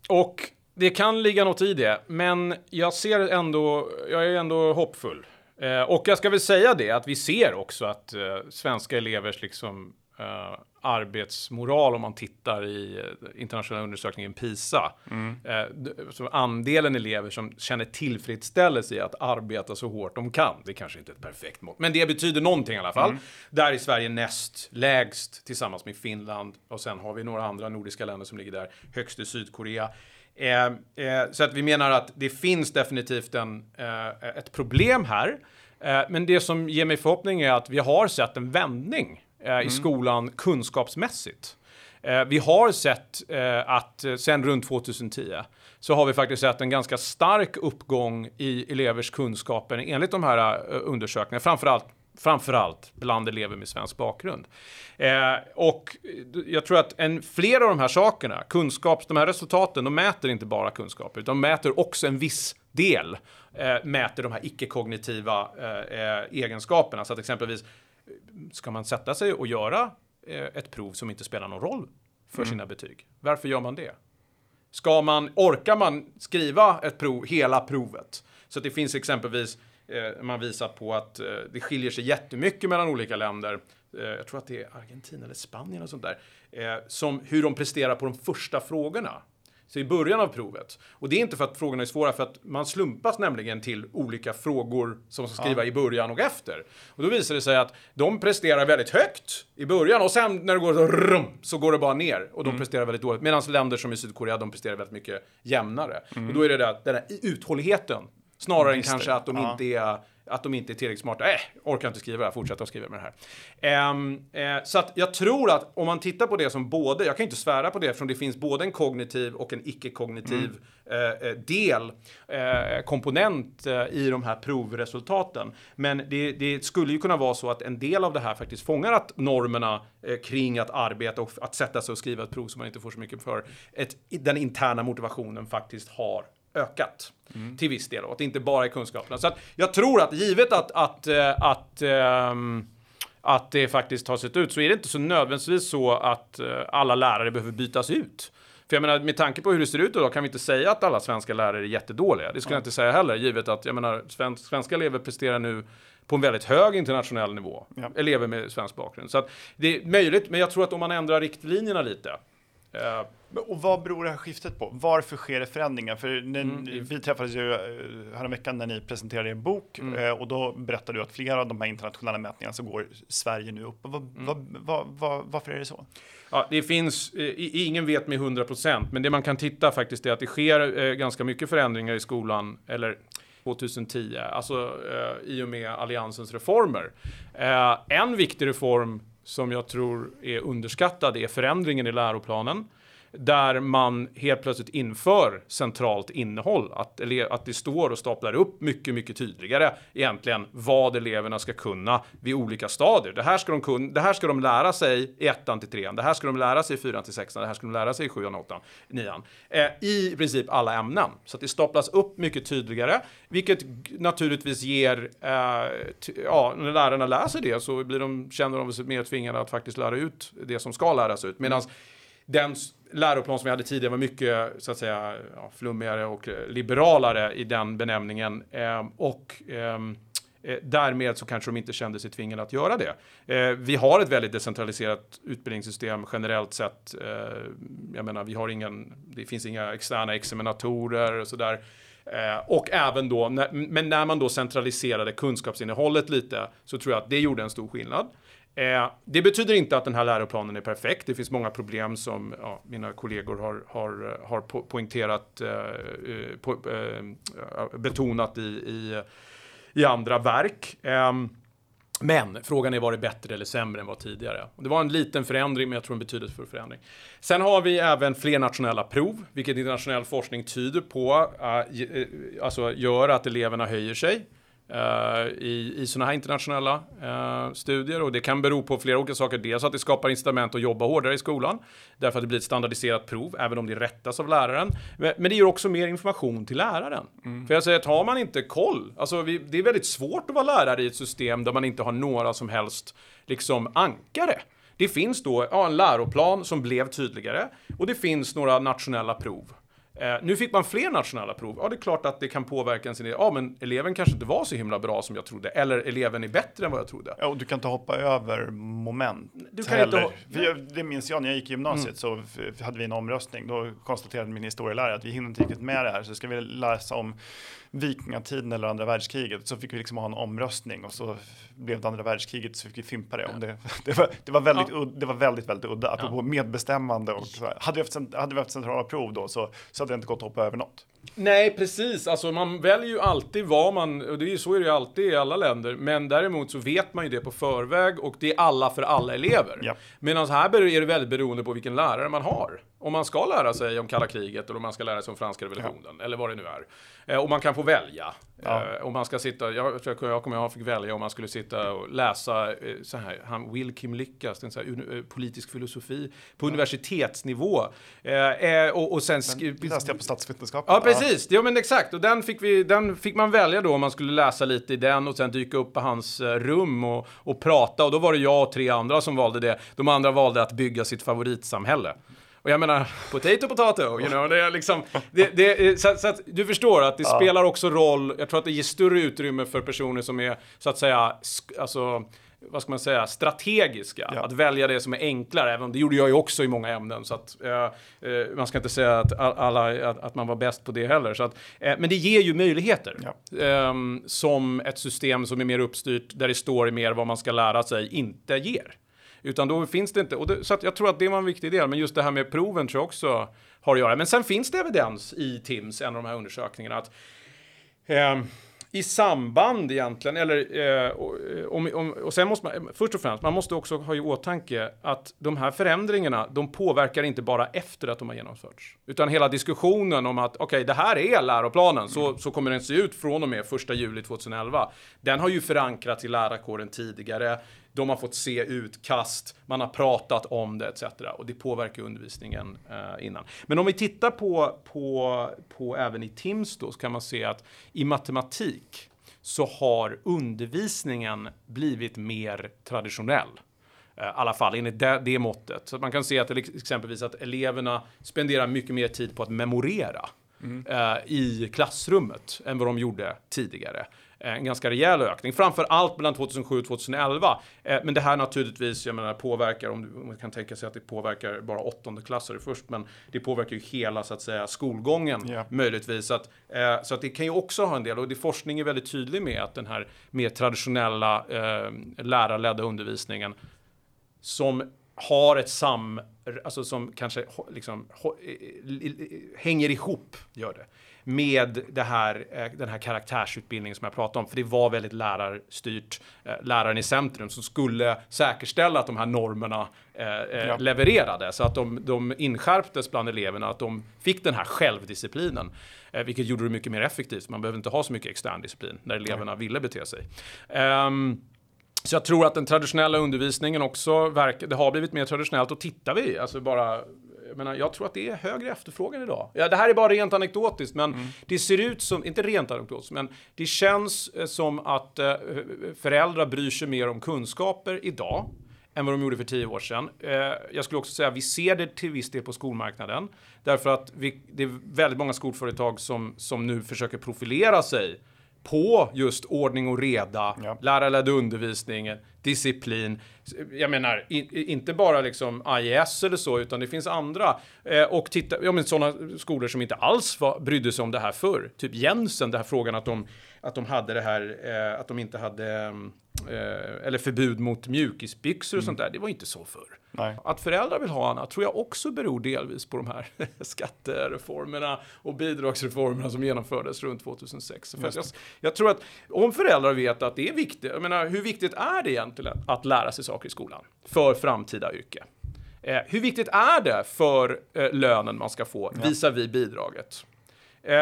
Och det kan ligga något i det, men jag ser ändå, jag är ändå hoppfull. Eh, och jag ska väl säga det att vi ser också att eh, svenska elevers liksom eh, arbetsmoral om man tittar i eh, internationella undersökningen PISA. Mm. Eh, andelen elever som känner tillfredsställelse i att arbeta så hårt de kan. Det är kanske inte är ett perfekt mått, men det betyder någonting i alla fall. Mm. Där är Sverige näst lägst tillsammans med Finland och sen har vi några andra nordiska länder som ligger där. Högst i Sydkorea. Eh, eh, så att vi menar att det finns definitivt en, eh, ett problem här. Eh, men det som ger mig förhoppning är att vi har sett en vändning mm. i skolan kunskapsmässigt. Eh, vi har sett eh, att eh, sen runt 2010 så har vi faktiskt sett en ganska stark uppgång i elevers kunskaper enligt de här eh, undersökningarna, framförallt framförallt bland elever med svensk bakgrund. Eh, och jag tror att en, flera av de här sakerna, kunskaps, de här resultaten, de mäter inte bara kunskaper, utan de mäter också en viss del, eh, mäter de här icke-kognitiva eh, eh egenskaperna. Så att exempelvis, ska man sätta sig och göra eh, ett prov som inte spelar någon roll för mm. sina betyg? Varför gör man det? Ska man, orkar man skriva ett prov, hela provet? Så det finns exempelvis Eh, man visar på att eh, det skiljer sig jättemycket mellan olika länder. Eh, jag tror att det är Argentina eller Spanien och sånt där. som hur de presterar på de första frågorna. Så i början av provet. Och det är inte för att frågorna är svåra, för att man slumpas nämligen till olika frågor som ska skriva ja. i början och efter. Och då visar det sig att de presterar väldigt högt i början och sen när det går så rum, så går det bara ner och de mm. presterar väldigt dåligt. Medan länder som i Sydkorea, de presterar väldigt mycket jämnare. Mm. Och då är det där, den här uthålligheten Snarare än kanske att de, ja. inte är, att de inte är tillräckligt smarta. Äh, orkar inte skriva det här, fortsätta att skriva med det här. Um, eh, så att jag tror att om man tittar på det som både, jag kan inte svära på det eftersom det finns både en kognitiv och en icke-kognitiv mm. eh, del, eh, komponent i de här provresultaten. Men det, det, skulle ju kunna vara så att en del av det här faktiskt fångar att normerna kring att arbeta och att sätta sig och skriva ett prov som man inte får så mycket för, ett, den interna motivationen faktiskt har ökat mm. till viss del och att det inte bara är kunskaperna. Så att jag tror att givet att, att, eh, att, ähm, att det faktiskt har sett ut så är det inte så nödvändigtvis så att äh, alla lärare behöver bytas ut. För jag menar, med tanke på hur det ser ut idag kan vi inte säga att alla svenska lärare är jättedåliga. Det skulle ja. jag inte säga heller, givet att jag menar, svensk, svenska elever presterar nu på en väldigt hög internationell nivå. Ja. Elever med svensk bakgrund. Så att det är möjligt, men jag tror att om man ändrar riktlinjerna lite Eh, och vad beror det här skiftet på? Varför sker det förändringar? För när, mm. vi träffades ju eh, häromveckan när ni presenterade er bok mm. Eh, och då berättade du att flera av de här internationella mätningarna så går Sverige nu upp. Vad, mm. vad, vad, vad, varför är det så? Ja, det finns, ingen vet med 100 procent, men det man kan titta faktiskt är att det sker ganska mycket förändringar i skolan, eller 2010, alltså i och med alliansens reformer. en viktig reform som jag tror är underskattad är förändringen i läroplanen där man helt plötsligt inför centralt innehåll. Att, att det står och staplar upp mycket, mycket tydligare egentligen vad eleverna ska kunna vid olika stadier. Det här ska de, kunna, det här ska de lära sig i ettan till trean, det här ska de lära sig i fyran till sexan, det här ska de lära sig i sjuan, åttan, nian. Eh, I princip alla ämnen. Så att det staplas upp mycket tydligare, vilket naturligtvis ger, eh, ja, när lärarna läser det så blir de, känner de sig mer tvingade att faktiskt lära ut det som ska läras ut. Medan den läroplan som vi hade tidigare var mycket så att säga, ja, flummigare och eh, liberalare i den benämningen. Eh, och ehm, eh, därmed så kanske de inte kände sig tvingade att göra det. Eh, vi har ett väldigt decentraliserat utbildningssystem generellt sett. Eh, jag menar, vi har ingen, det finns inga externa examinatorer och sådär. Eh, och även då, när, men när man då centraliserade kunskapsinnehållet lite så tror jag att det gjorde en stor skillnad. Eh, det betyder inte att den här läroplanen är perfekt. Det finns många problem som ja, mina kollegor har, har, eh, har po poängterat, eh, eh po eh, betonat i, i, i, andra verk. Ehm, men frågan är, var det bättre eller sämre än vad tidigare? Det var en liten förändring, men jag tror en betydelsefull förändring. Sen har vi även fler nationella prov, vilket internationell forskning tyder på, eh, alltså gör att eleverna höjer sig. Uh, i, i sådana här internationella uh, studier och det kan bero på flera olika saker. Dels att det skapar incitament att jobba hårdare i skolan därför att det blir ett standardiserat prov, även om det rättas av läraren. Men, men det ger också mer information till läraren. Mm. För jag säger att har man inte koll, alltså vi, det är väldigt svårt att vara lärare i ett system där man inte har några som helst liksom ankare. Det finns då ja, en läroplan som blev tydligare och det finns några nationella prov Eh, nu fick man fler nationella prov. Ja, det är klart att det kan påverka sin Ja, men eleven kanske inte var så himla bra som jag trodde. Eller eleven är bättre än vad jag trodde. Ja, och du kan inte hoppa över moment du kan heller. Inte jag, det minns jag när jag gick i gymnasiet mm. så hade vi en omröstning. Då konstaterade min historielärare att vi hinner inte riktigt med det här. Så ska vi läsa om vikingatiden eller andra världskriget så fick vi liksom ha en omröstning och så blev det andra världskriget så fick vi fimpa det. Ja. det, det, var, det, var väldigt, ja. det var väldigt, väldigt udda, apropå ja. medbestämmande och så Hade vi haft, hade vi haft centrala prov då så, så hade det inte gått att hoppa över något. Nej, precis. Alltså man väljer ju alltid vad man, och det är så är det ju alltid i alla länder, men däremot så vet man ju det på förväg och det är alla för alla elever. Ja. Medan här är det väldigt beroende på vilken lärare man har. Om man ska lära sig om kalla kriget eller om man ska lära sig om franska revolutionen eller vad det nu är. Eh, och man kan få välja. Ja. Eh, om man ska sitta, jag, jag, jag kommer ihåg fick välja om man skulle sitta och läsa eh, så här, han Will Kim Lyckas, en så här, uni- eh, politisk filosofi på universitetsnivå. Eh, eh, och, och sen Den läste jag på statsvetenskap. Ja, precis. Ja, men exakt. Och den fick, vi, den fick man välja då om man skulle läsa lite i den och sen dyka upp på hans rum och, och prata. Och då var det jag och tre andra som valde det. De andra valde att bygga sitt favoritsamhälle. Och jag menar, potato potato, you know, det är liksom, det, det, så, så att du förstår att det spelar också roll, jag tror att det ger större utrymme för personer som är, så att säga, alltså, vad ska man säga, strategiska. Ja. Att välja det som är enklare, även om det gjorde jag ju också i många ämnen. Så att, eh, eh, man ska inte säga att, all- alla, att, att man var bäst på det heller. Så att, eh, men det ger ju möjligheter. Ja. Ehm, som ett system som är mer uppstyrt, där det står mer vad man ska lära sig, inte ger. Utan då finns det inte, och det, så jag tror att det var en viktig del, men just det här med proven tror jag också har att göra. Men sen finns det evidens i TIMS, en av de här undersökningarna, att Ehm, I samband egentligen, eller eh, och, om, om, och sen måste man, först och främst, man måste också ha i åtanke att de här förändringarna, de påverkar inte bara efter att de har genomförts. Utan hela diskussionen om att, okej, det här är läroplanen, så, så kommer den se ut från och med 1 juli 2011. Den har ju förankrats i lärarkåren tidigare. De har fått se utkast, man har pratat om det etc. Och det påverkar undervisningen eh, innan. Men om vi tittar på, på, på även i TIMS då, så kan man se att i matematik så har undervisningen blivit mer traditionell. Eh, I alla fall enligt det, det måttet. Så man kan se att till exempelvis att eleverna spenderar mycket mer tid på att memorera eh, i klassrummet än vad de gjorde tidigare. Eh, En ganska rejäl ökning, framför allt mellan 2007 och 2011. Eh, Men det här naturligtvis, jag menar, påverkar, om man kan tänka sig att det påverkar bara åttondeklassare först, men det påverkar ju hela, så att säga, skolgången Ja. möjligtvis. Så att, eh, så att det kan ju också ha en del, och det forskning är väldigt tydlig med att den här mer traditionella eh, lärarledda undervisningen som har ett sam, alltså som kanske liksom, hänger ihop, gör det, med det här, eh, den här karaktärsutbildningen som jag pratade om. För det var väldigt lärarstyrt, eh, läraren i centrum som skulle säkerställa att de här normerna eh, Ja. levererade. Så att de, de inskärptes bland eleverna, att de fick den här självdisciplinen. Vilket gjorde det mycket mer effektivt. Man behöver inte ha så mycket extern disciplin när eleverna ville bete sig. Ehm, så jag tror att den traditionella undervisningen också verkar, det har blivit mer traditionellt och tittar vi, alltså bara, jag menar, jag tror att det är högre efterfrågan idag. Ja, det här är bara rent anekdotiskt, men det ser ut som, inte rent anekdotiskt, men det känns eh, som att eh, föräldrar bryr sig mer om kunskaper idag än vad de gjorde för tio år sedan. Eh, jag skulle också säga att vi ser det till viss del på skolmarknaden. Därför att vi, det är väldigt många skolföretag som, som nu försöker profilera sig på just ordning och reda, Ja. lärarledd undervisning, disciplin. Jag menar, i, inte bara liksom IES eller så, utan det finns andra. Eh, och titta, ja men sådana skolor som inte alls var, brydde sig om det här förr. Typ Jensen, den här frågan att de, att de hade det här, eh, att de inte hade, eh, eller förbud mot mjukisbyxor och sånt där. Det var inte så förr. Nej. Att föräldrar vill ha annat tror jag också beror delvis på de här skattereformerna och bidragsreformerna som genomfördes runt 2006. För att jag, jag tror att om föräldrar vet att det är viktigt, jag menar hur viktigt är det egentligen att lära sig saker i skolan för framtida yrke? Eh, hur viktigt är det för eh, lönen man ska få visavi bidraget? Eh,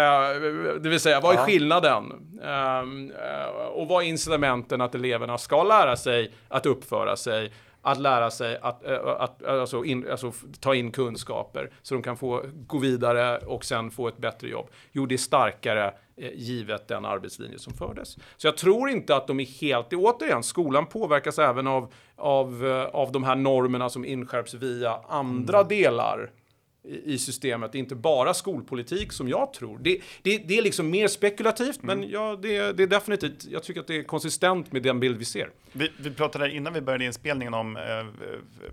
det vill säga, vad är Ja. skillnaden? Ehm, eh, och vad är incitamenten att eleverna ska lära sig att uppföra sig? Att lära sig att, eh, att alltså in, alltså ta in kunskaper så de kan få gå vidare och sen få ett bättre jobb. Jo, det är starkare eh, givet den arbetslinje som fördes. Så jag tror inte att de är helt, återigen, skolan påverkas även av, av, eh, av de här normerna som inskärps via andra delar i systemet, inte bara skolpolitik som jag tror. Det, det, det är liksom mer spekulativt, men ja, det, det är definitivt, jag tycker att det är konsistent med den bild vi ser. Vi, vi pratade innan vi började inspelningen om eh,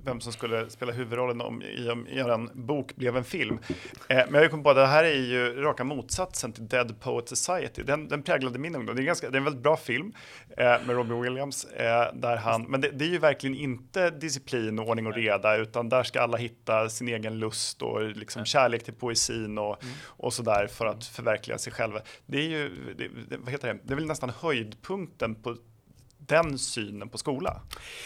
vem som skulle spela huvudrollen om, i om er bok blev en film. Eh, men jag kom på att det här är ju raka motsatsen till Dead Poet Society. Den, den präglade min ungdom. Det är, ganska, det är en väldigt bra film eh, med Robbie Williams. Eh, där han, men det, det är ju verkligen inte disciplin, och ordning och reda, utan där ska alla hitta sin egen lust och och liksom kärlek till poesin och, mm. och sådär för att förverkliga sig själva. Det är ju, det, det, vad heter det, det är väl nästan höjdpunkten på den synen på skola?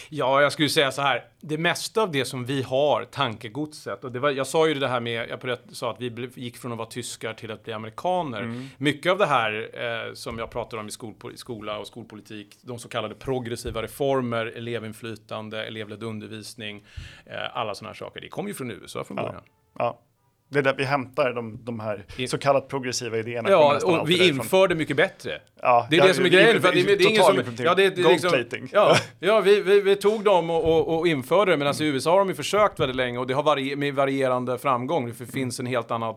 Ja, jag skulle säga så här. Det mesta av det som vi har, tankegodset, och det var, jag sa ju det här med, jag sa att vi gick från att vara tyskar till att bli amerikaner. Mm. Mycket av det här eh, som jag pratar om i skol, skola och skolpolitik, de så kallade progressiva reformer, elevinflytande, elevledd undervisning, eh, alla sådana här saker, det kom ju från USA från början. Ja. Det är där vi hämtar de, de här så kallat progressiva idéerna. Ja, och vi inför det mycket bättre. Ja, det är ja, det som är grejen. För det, det, är ingen som, ja, det, det, liksom, ja, ja vi, vi, vi, tog dem och, och, och införde det, medan mm. i USA har de ju försökt väldigt länge och det har vari med varierande framgång. Det finns en helt annan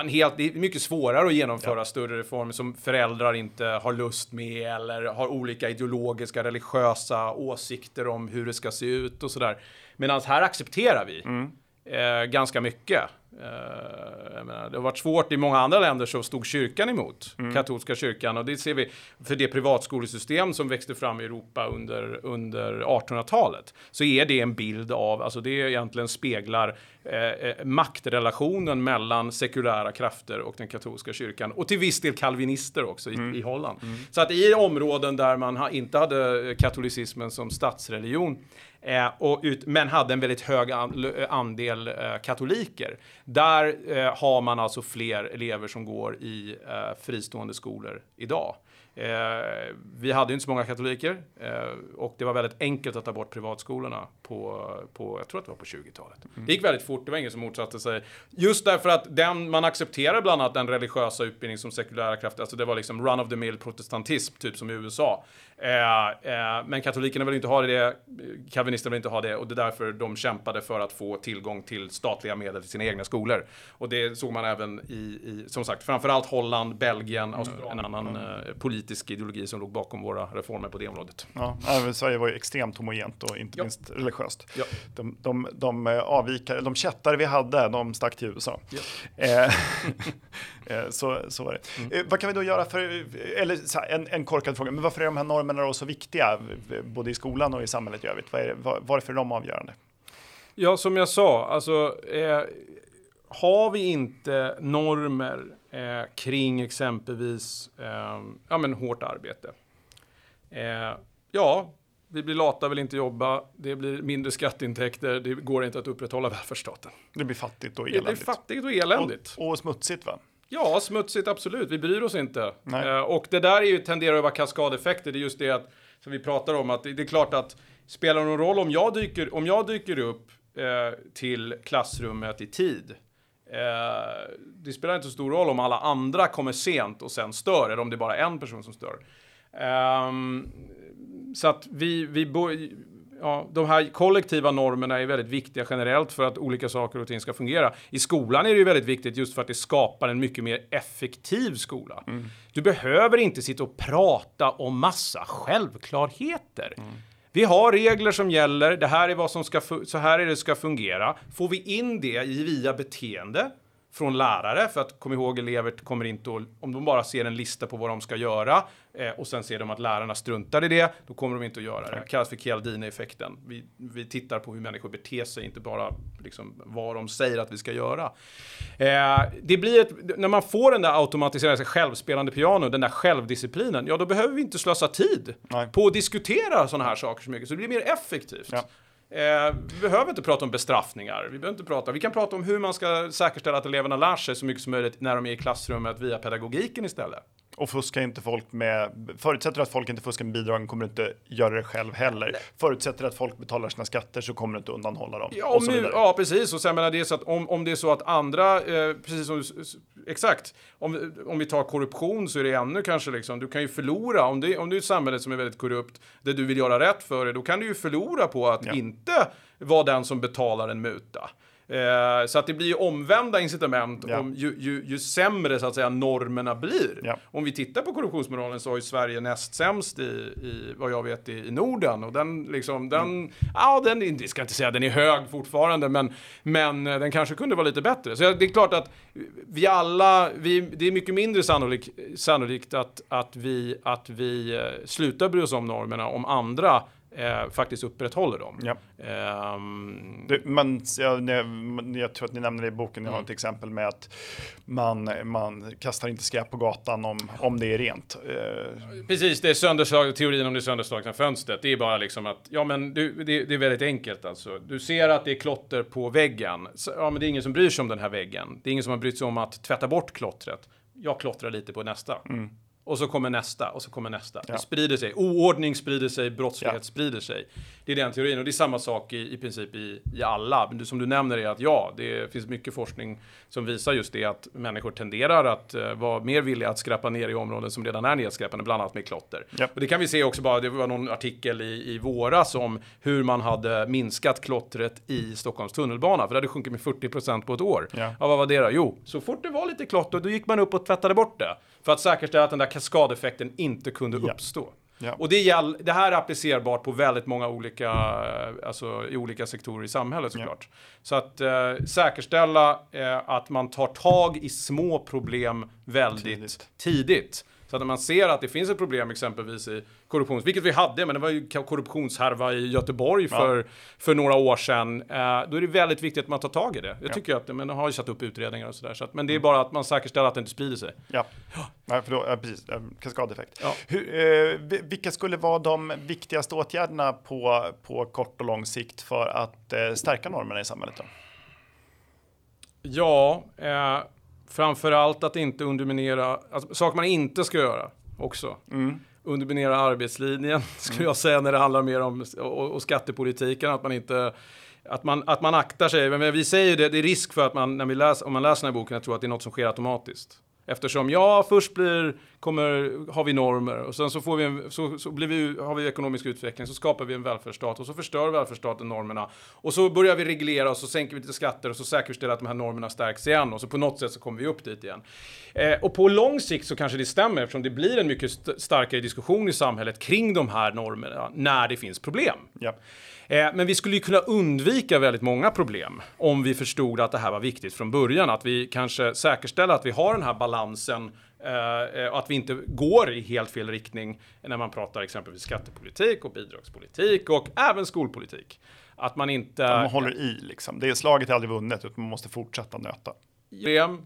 en helt, det är mycket svårare att genomföra ja. större reformer som föräldrar inte har lust med eller har olika ideologiska, religiösa åsikter om hur det ska se ut och sådär. Medan här accepterar vi mm. Eh, ganska mycket. Uh, menar, det har varit svårt i många andra länder så stod kyrkan emot, mm. katolska kyrkan. Och det ser vi för det privatskolesystem som växte fram i Europa under, under 1800-talet. Så är det en bild av, alltså det egentligen speglar eh, eh, maktrelationen mellan sekulära krafter och den katolska kyrkan. Och till viss del kalvinister också i, mm. i Holland. Mm. Så att i områden där man ha, inte hade katolicismen som statsreligion Eh, och ut, men hade en väldigt hög andel eh, katoliker. Där eh, har man alltså fler elever som går i eh, fristående skolor idag. Eh, vi hade ju inte så många katoliker eh, och det var väldigt enkelt att ta bort privatskolorna på, på jag tror att det var på 20-talet. Mm. Det gick väldigt fort, det var ingen som motsatte sig. Just därför att den, man accepterar bland annat den religiösa utbildning som sekulära krafter, alltså det var liksom run of the mill protestantism, typ som i USA. Eh, eh, men katolikerna vill inte ha det, kalvinisterna vill inte ha det och det är därför de kämpade för att få tillgång till statliga medel till sina egna skolor. Och det såg man även i, i som sagt, framförallt Holland, Belgien, Australien, en annan mm. politisk ideologi som låg bakom våra reformer på det området. Ja, Sverige var ju extremt homogent och inte ja. minst religiöst. Ja. De, de, de avvikare, de kättare vi hade, de stack till USA. Ja. Så, så var det. Mm. Vad kan vi då göra för, eller här, en, en korkad fråga, men varför är de här normerna normerna då så viktiga, både i skolan och i samhället i övrigt? Vad är, var, varför är de avgörande? Ja, som jag sa, alltså eh, har vi inte normer eh, kring exempelvis eh, ja, men hårt arbete. Eh, ja, vi blir lata, vill inte jobba, det blir mindre skatteintäkter, det går inte att upprätthålla välfärdsstaten. Det blir fattigt och eländigt. Det blir fattigt och eländigt. Och, och smutsigt va? Ja, smutsigt absolut. Vi bryr oss inte. Eh, och det där är ju, tenderar att vara kaskadeffekter. Det är just det att, som vi pratar om, att det, det är klart att spelar någon roll om jag dyker, om jag dyker upp eh, till klassrummet i tid. Eh, det spelar inte så stor roll om alla andra kommer sent och sen stör, eller om det är bara en person som stör. Um, så att vi, vi ja, de här kollektiva normerna är väldigt viktiga generellt för att olika saker och ting ska fungera. I skolan är det ju väldigt viktigt just för att det skapar en mycket mer effektiv skola. Mm. Du behöver inte sitta och prata om massa självklarheter. Mm. Vi har regler som gäller, det här är vad som ska, så här är det ska fungera. Får vi in det via beteende, från lärare, för att kom ihåg elever kommer inte att, om de bara ser en lista på vad de ska göra eh, och sen ser de att lärarna struntar i det, då kommer de inte att göra det. Det kallas för Chialdini-effekten. Vi, vi tittar på hur människor beter sig, inte bara liksom, vad de säger att vi ska göra. Eh, det blir ett, när man får den där automatiserade självspelande piano, den där självdisciplinen, ja då behöver vi inte slösa tid Nej. på att diskutera sådana här saker så mycket, så det blir mer effektivt. Ja. Eh, vi behöver inte prata om bestraffningar. Vi, behöver inte prata, vi kan prata om hur man ska säkerställa att eleverna lär sig så mycket som möjligt när de är i klassrummet via pedagogiken istället. Och fuskar inte folk med, förutsätter att folk inte fuskar med bidragen kommer du inte göra det själv heller. Nej. Förutsätter att folk betalar sina skatter så kommer du inte undanhålla dem. Ja, och nu, ja precis. Och sen menar det är så att om, om det är så att andra, eh, precis som, exakt, om, om vi tar korruption så är det ännu kanske liksom, du kan ju förlora, om det, om det är ett samhälle som är väldigt korrupt, där du vill göra rätt för dig, då kan du ju förlora på att ja. inte vara den som betalar en muta. Eh, så att det blir ju omvända incitament ja. om ju, ju, ju, sämre så att säga normerna blir. Ja. Om vi tittar på korruptionsmoralen så har ju Sverige näst sämst i, i vad jag vet i, i Norden och den liksom den mm. ja den jag ska inte säga den är hög fortfarande men men eh, den kanske kunde vara lite bättre. Så det är klart att vi alla vi, det är mycket mindre sannolik, sannolikt att att vi att vi eh, slutar bry oss om normerna om andra eh, faktiskt upprätthåller dem. Ja. Ehm, Det, man, jag, jag, jag tror att ni nämner det i boken, jag har Mm. ett exempel med att man, man kastar inte skräp på gatan om, om det är rent. Eh, Precis, det är sönderslag, teorin om det sönderslagna fönstret. Det är bara liksom att, ja men du, det, det är väldigt enkelt alltså. Du ser att det är klotter på väggen. Så, ja men det är ingen som bryr sig om den här väggen. Det är ingen som har brytt sig om att tvätta bort klottret. Jag klottrar lite på nästa. Och så kommer nästa och så kommer nästa. Ja. Det sprider sig. Oordning sprider sig, brottslighet Ja. sprider sig. Det är den teorin och det är samma sak i, i princip i, i alla. Men som du nämner är att ja, det finns mycket forskning som visar just det att människor tenderar att eh, vara mer villiga att skräpa ner i områden som redan är nedskräpande, bland annat med klotter. Ja. Och det kan vi se också bara, det var någon artikel i, i våras om hur man hade minskat klottret i Stockholms tunnelbana, för det hade sjunkit med 40% på ett år. Ja. vad var det då? Jo, så fort det var lite klotter, då gick man upp och tvättade bort det. För att säkerställa att den där kaskadeffekten inte kunde Ja. uppstå. Ja. Och det, gäll, det här är applicerbart på väldigt många olika, eh, alltså i olika sektorer i samhället såklart. Så att eh, säkerställa eh, att man tar tag i små problem väldigt Tidigt. tidigt. Så att när man ser att det finns ett problem exempelvis i korruption, vilket vi hade, men det var ju korruptionshärva i Göteborg Ja. för, för några år sedan. Eh, då är det väldigt viktigt att man tar tag i det. Jag Ja. tycker att, men de har ju satt upp utredningar och sådär. Så att, men det är bara att man säkerställer att det inte sprider sig. Ja, ja för då, ja, precis. Kaskadeffekt. Ja. Hur, eh, vi- vilka skulle vara de viktigaste åtgärderna på, på kort och lång sikt för att eh, stärka normerna i samhället? Då? Ja, eh, framför allt att inte underminera, alltså, saker man inte ska göra också. Underminera arbetslinjen, skulle jag säga, när det handlar mer om och, och skattepolitiken, att man inte att man, att man aktar sig. Men vi säger ju det, det är risk för att man, när vi läser, om man läser den här boken, att tro att det är något som sker automatiskt. Eftersom, ja, först blir, kommer, har vi normer och sen så, får vi en, så, så blir vi, har vi ekonomisk utveckling, så skapar vi en välfärdsstat och så förstör välfärdsstaten normerna. Och så börjar vi reglera och så sänker vi lite skatter och så säkerställer att de här normerna stärks igen och så på något sätt så kommer vi upp dit igen. Eh, och på lång sikt så kanske det stämmer eftersom det blir en mycket st- starkare diskussion i samhället kring de här normerna när det finns problem. Ja. Eh, men vi skulle ju kunna undvika väldigt många problem om vi förstod att det här var viktigt från början. Att vi kanske säkerställer att vi har den här balansen eh, och att vi inte går i helt fel riktning när man pratar exempelvis skattepolitik och bidragspolitik och även skolpolitik. Att man inte... Man håller i liksom. Det är slaget är aldrig vunnet utan man måste fortsätta nöta.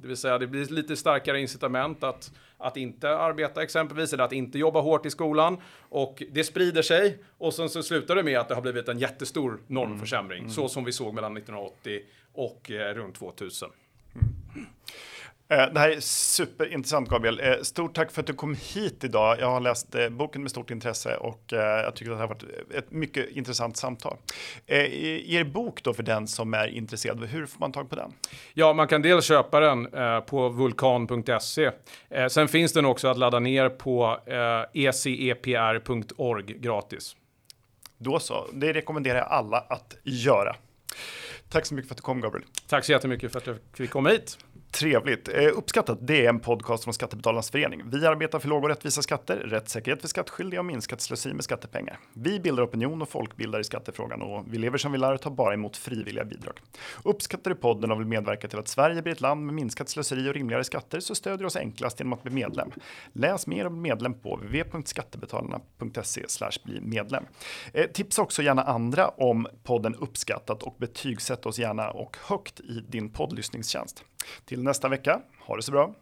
det vill säga det blir lite starkare incitament att, att inte arbeta exempelvis, eller att inte jobba hårt i skolan. Och det sprider sig och sen så slutar det med att det har blivit en jättestor normförsämring, så som vi såg mellan 1980 och eh, runt 2000. Eh, Det här är superintressant Gabriel. Eh, Stort tack för att du kom hit idag. Jag har läst eh, boken med stort intresse och eh, jag tycker att det här har varit ett mycket intressant samtal. Eh, Er bok då för den som är intresserad, hur får man tag på den? Ja, man kan dels köpa den eh, på vulkan.se. Eh, sen finns den också att ladda ner på eh, ecepr.org gratis. Då så, det rekommenderar jag alla att göra. Tack så mycket för att du kom Gabriel. Tack så jättemycket för att jag fick komma hit. Trevligt. Eh, uppskattat, det är en podcast från Skattebetalarnas förening. Vi arbetar för låga och rättvisa skatter, rättssäkerhet för skattskyldiga och minskat slöseri med skattepengar. Vi bildar opinion och folkbildar i skattefrågan och vi lever som vi lär och tar bara emot frivilliga bidrag. Uppskattar du podden och vill medverka till att Sverige blir ett land med minskat slöseri och rimligare skatter så stödjer du oss enklast genom att bli medlem. Läs mer om medlem på www.skattebetalarna.se bli medlem. Eh, tipsa också gärna andra om podden Uppskattat och betygsätt oss gärna och högt i din poddlyssningstjänst. Till nästa vecka, ha det så bra!